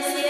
gracias.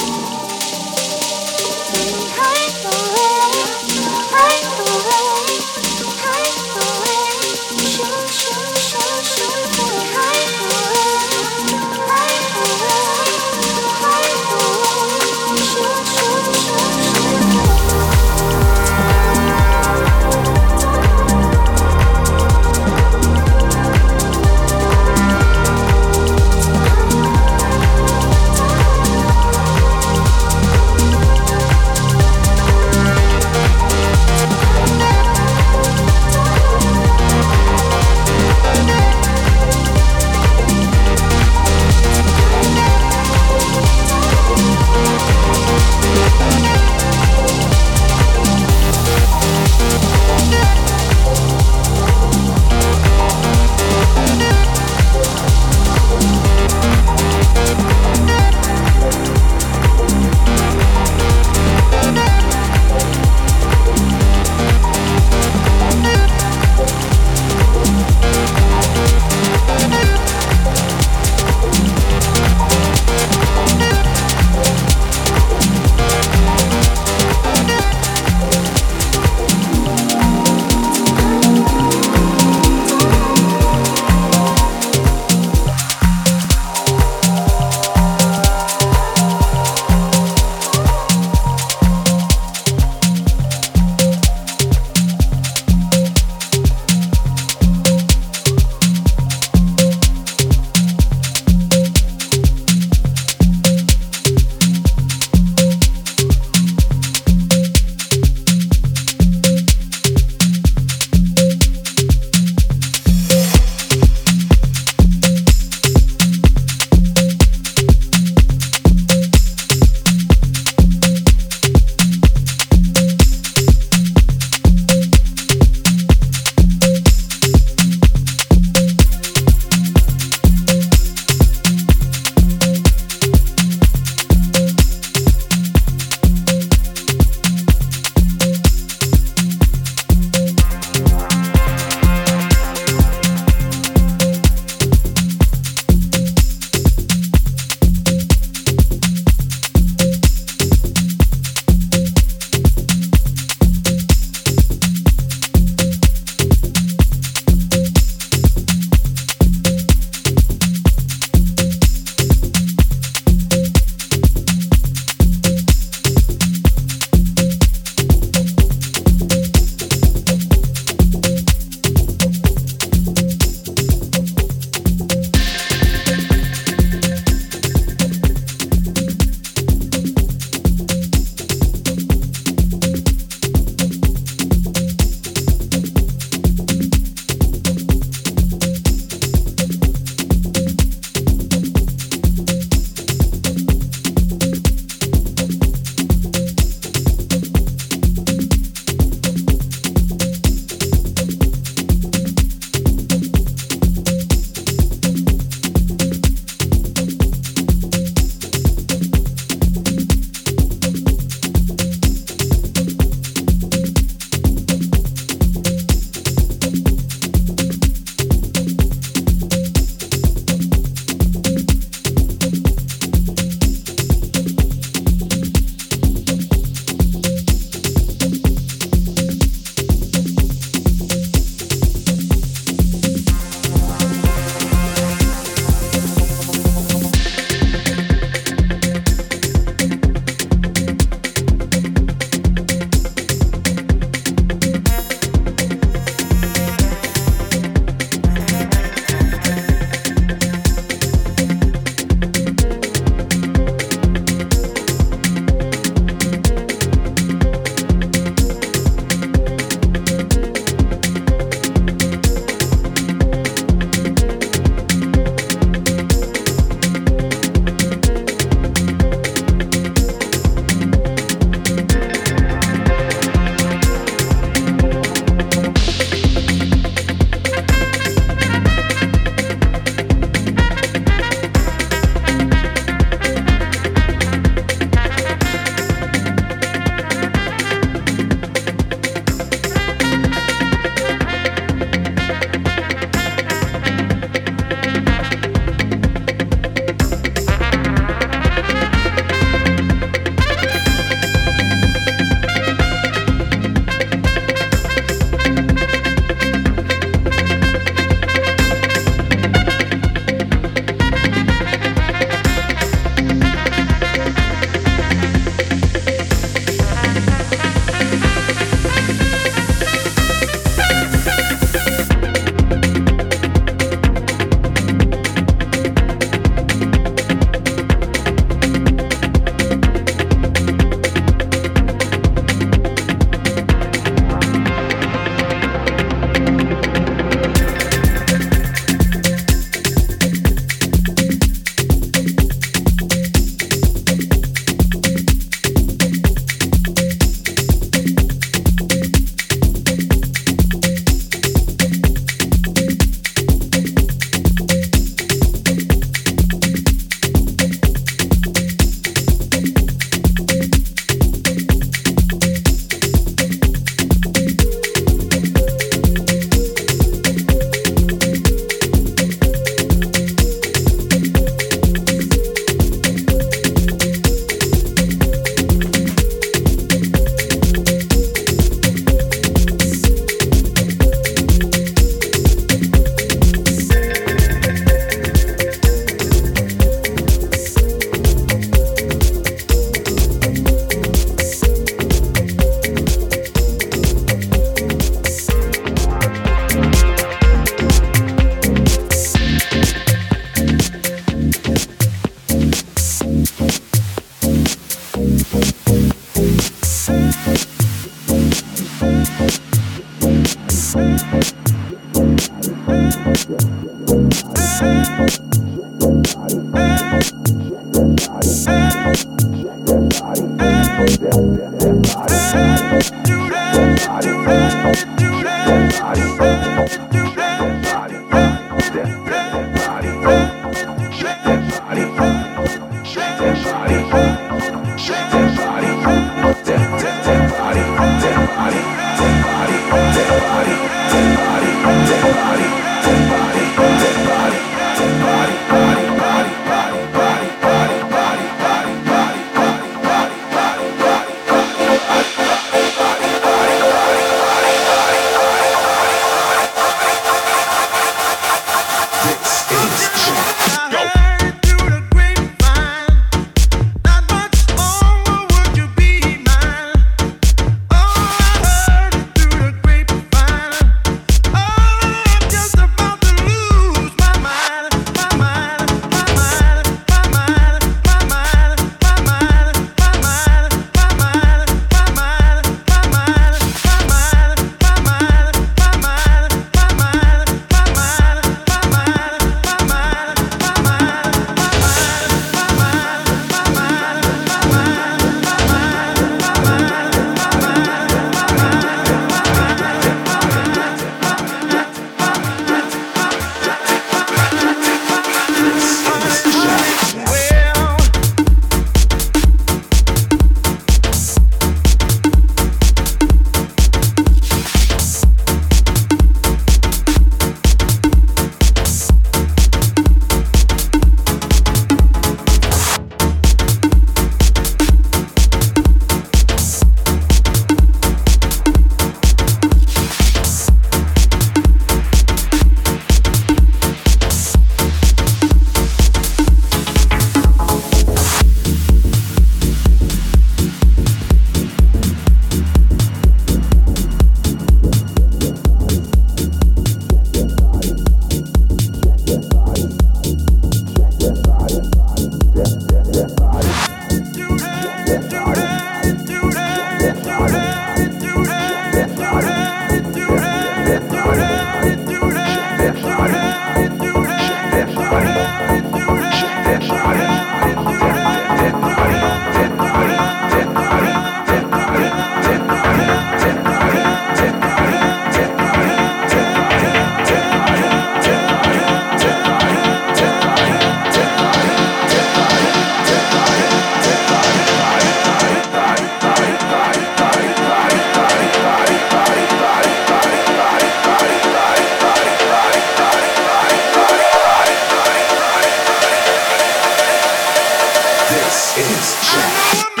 is Jack.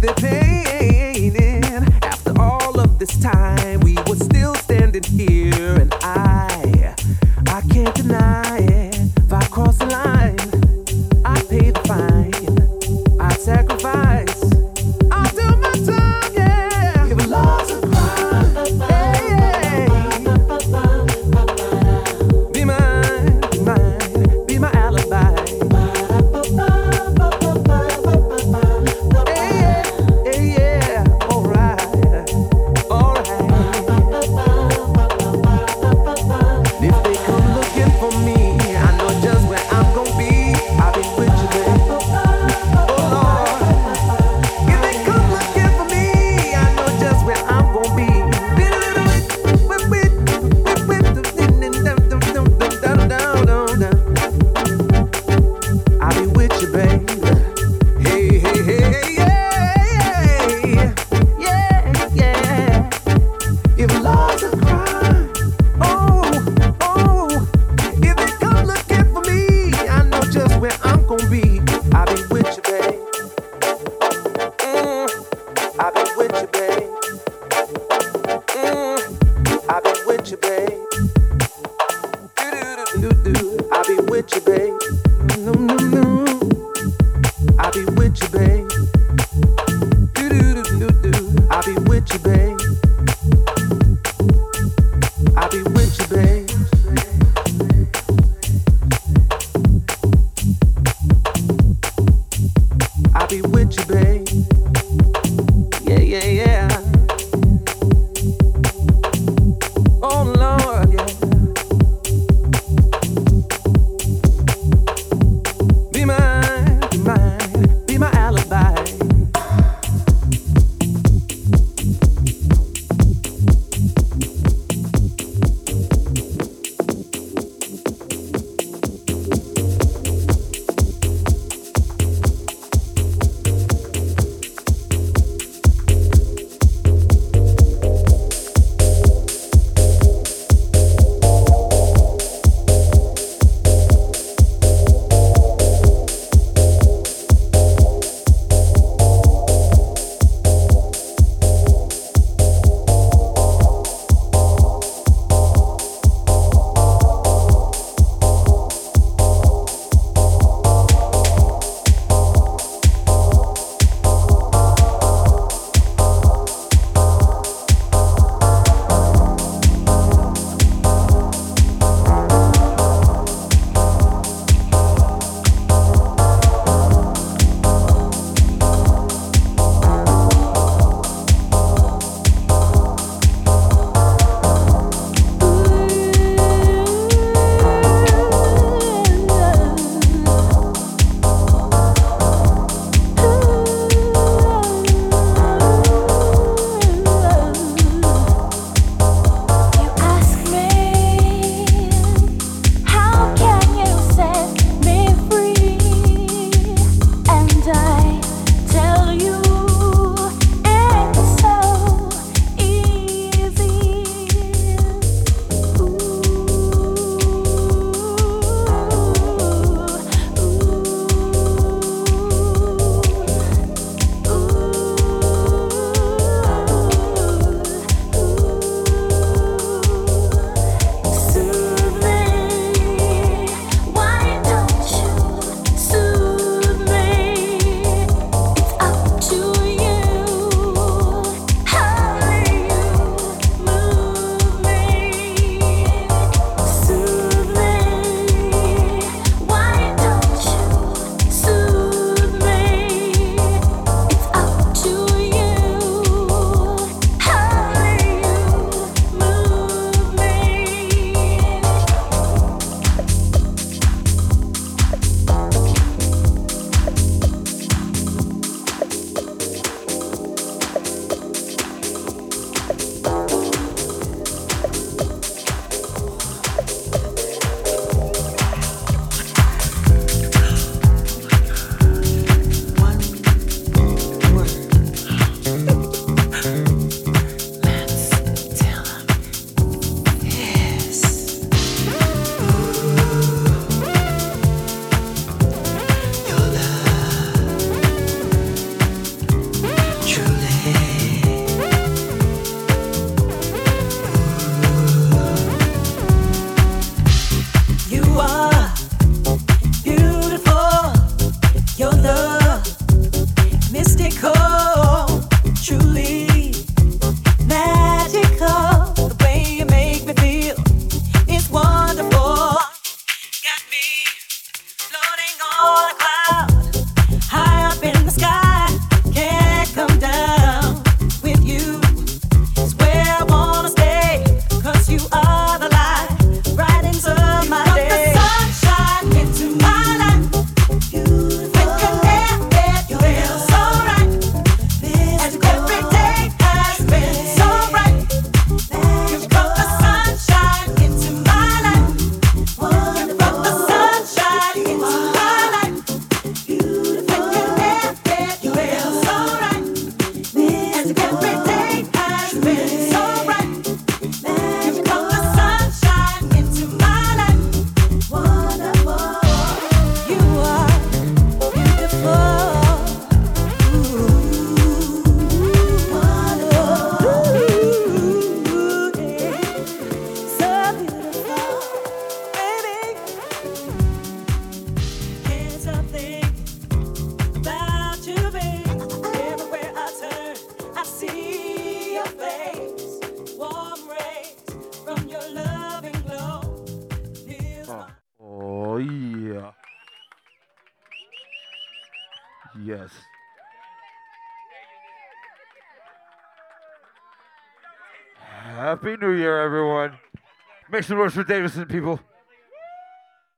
with it. be with you, babe. New Year, everyone. Make some noise for Davison, people.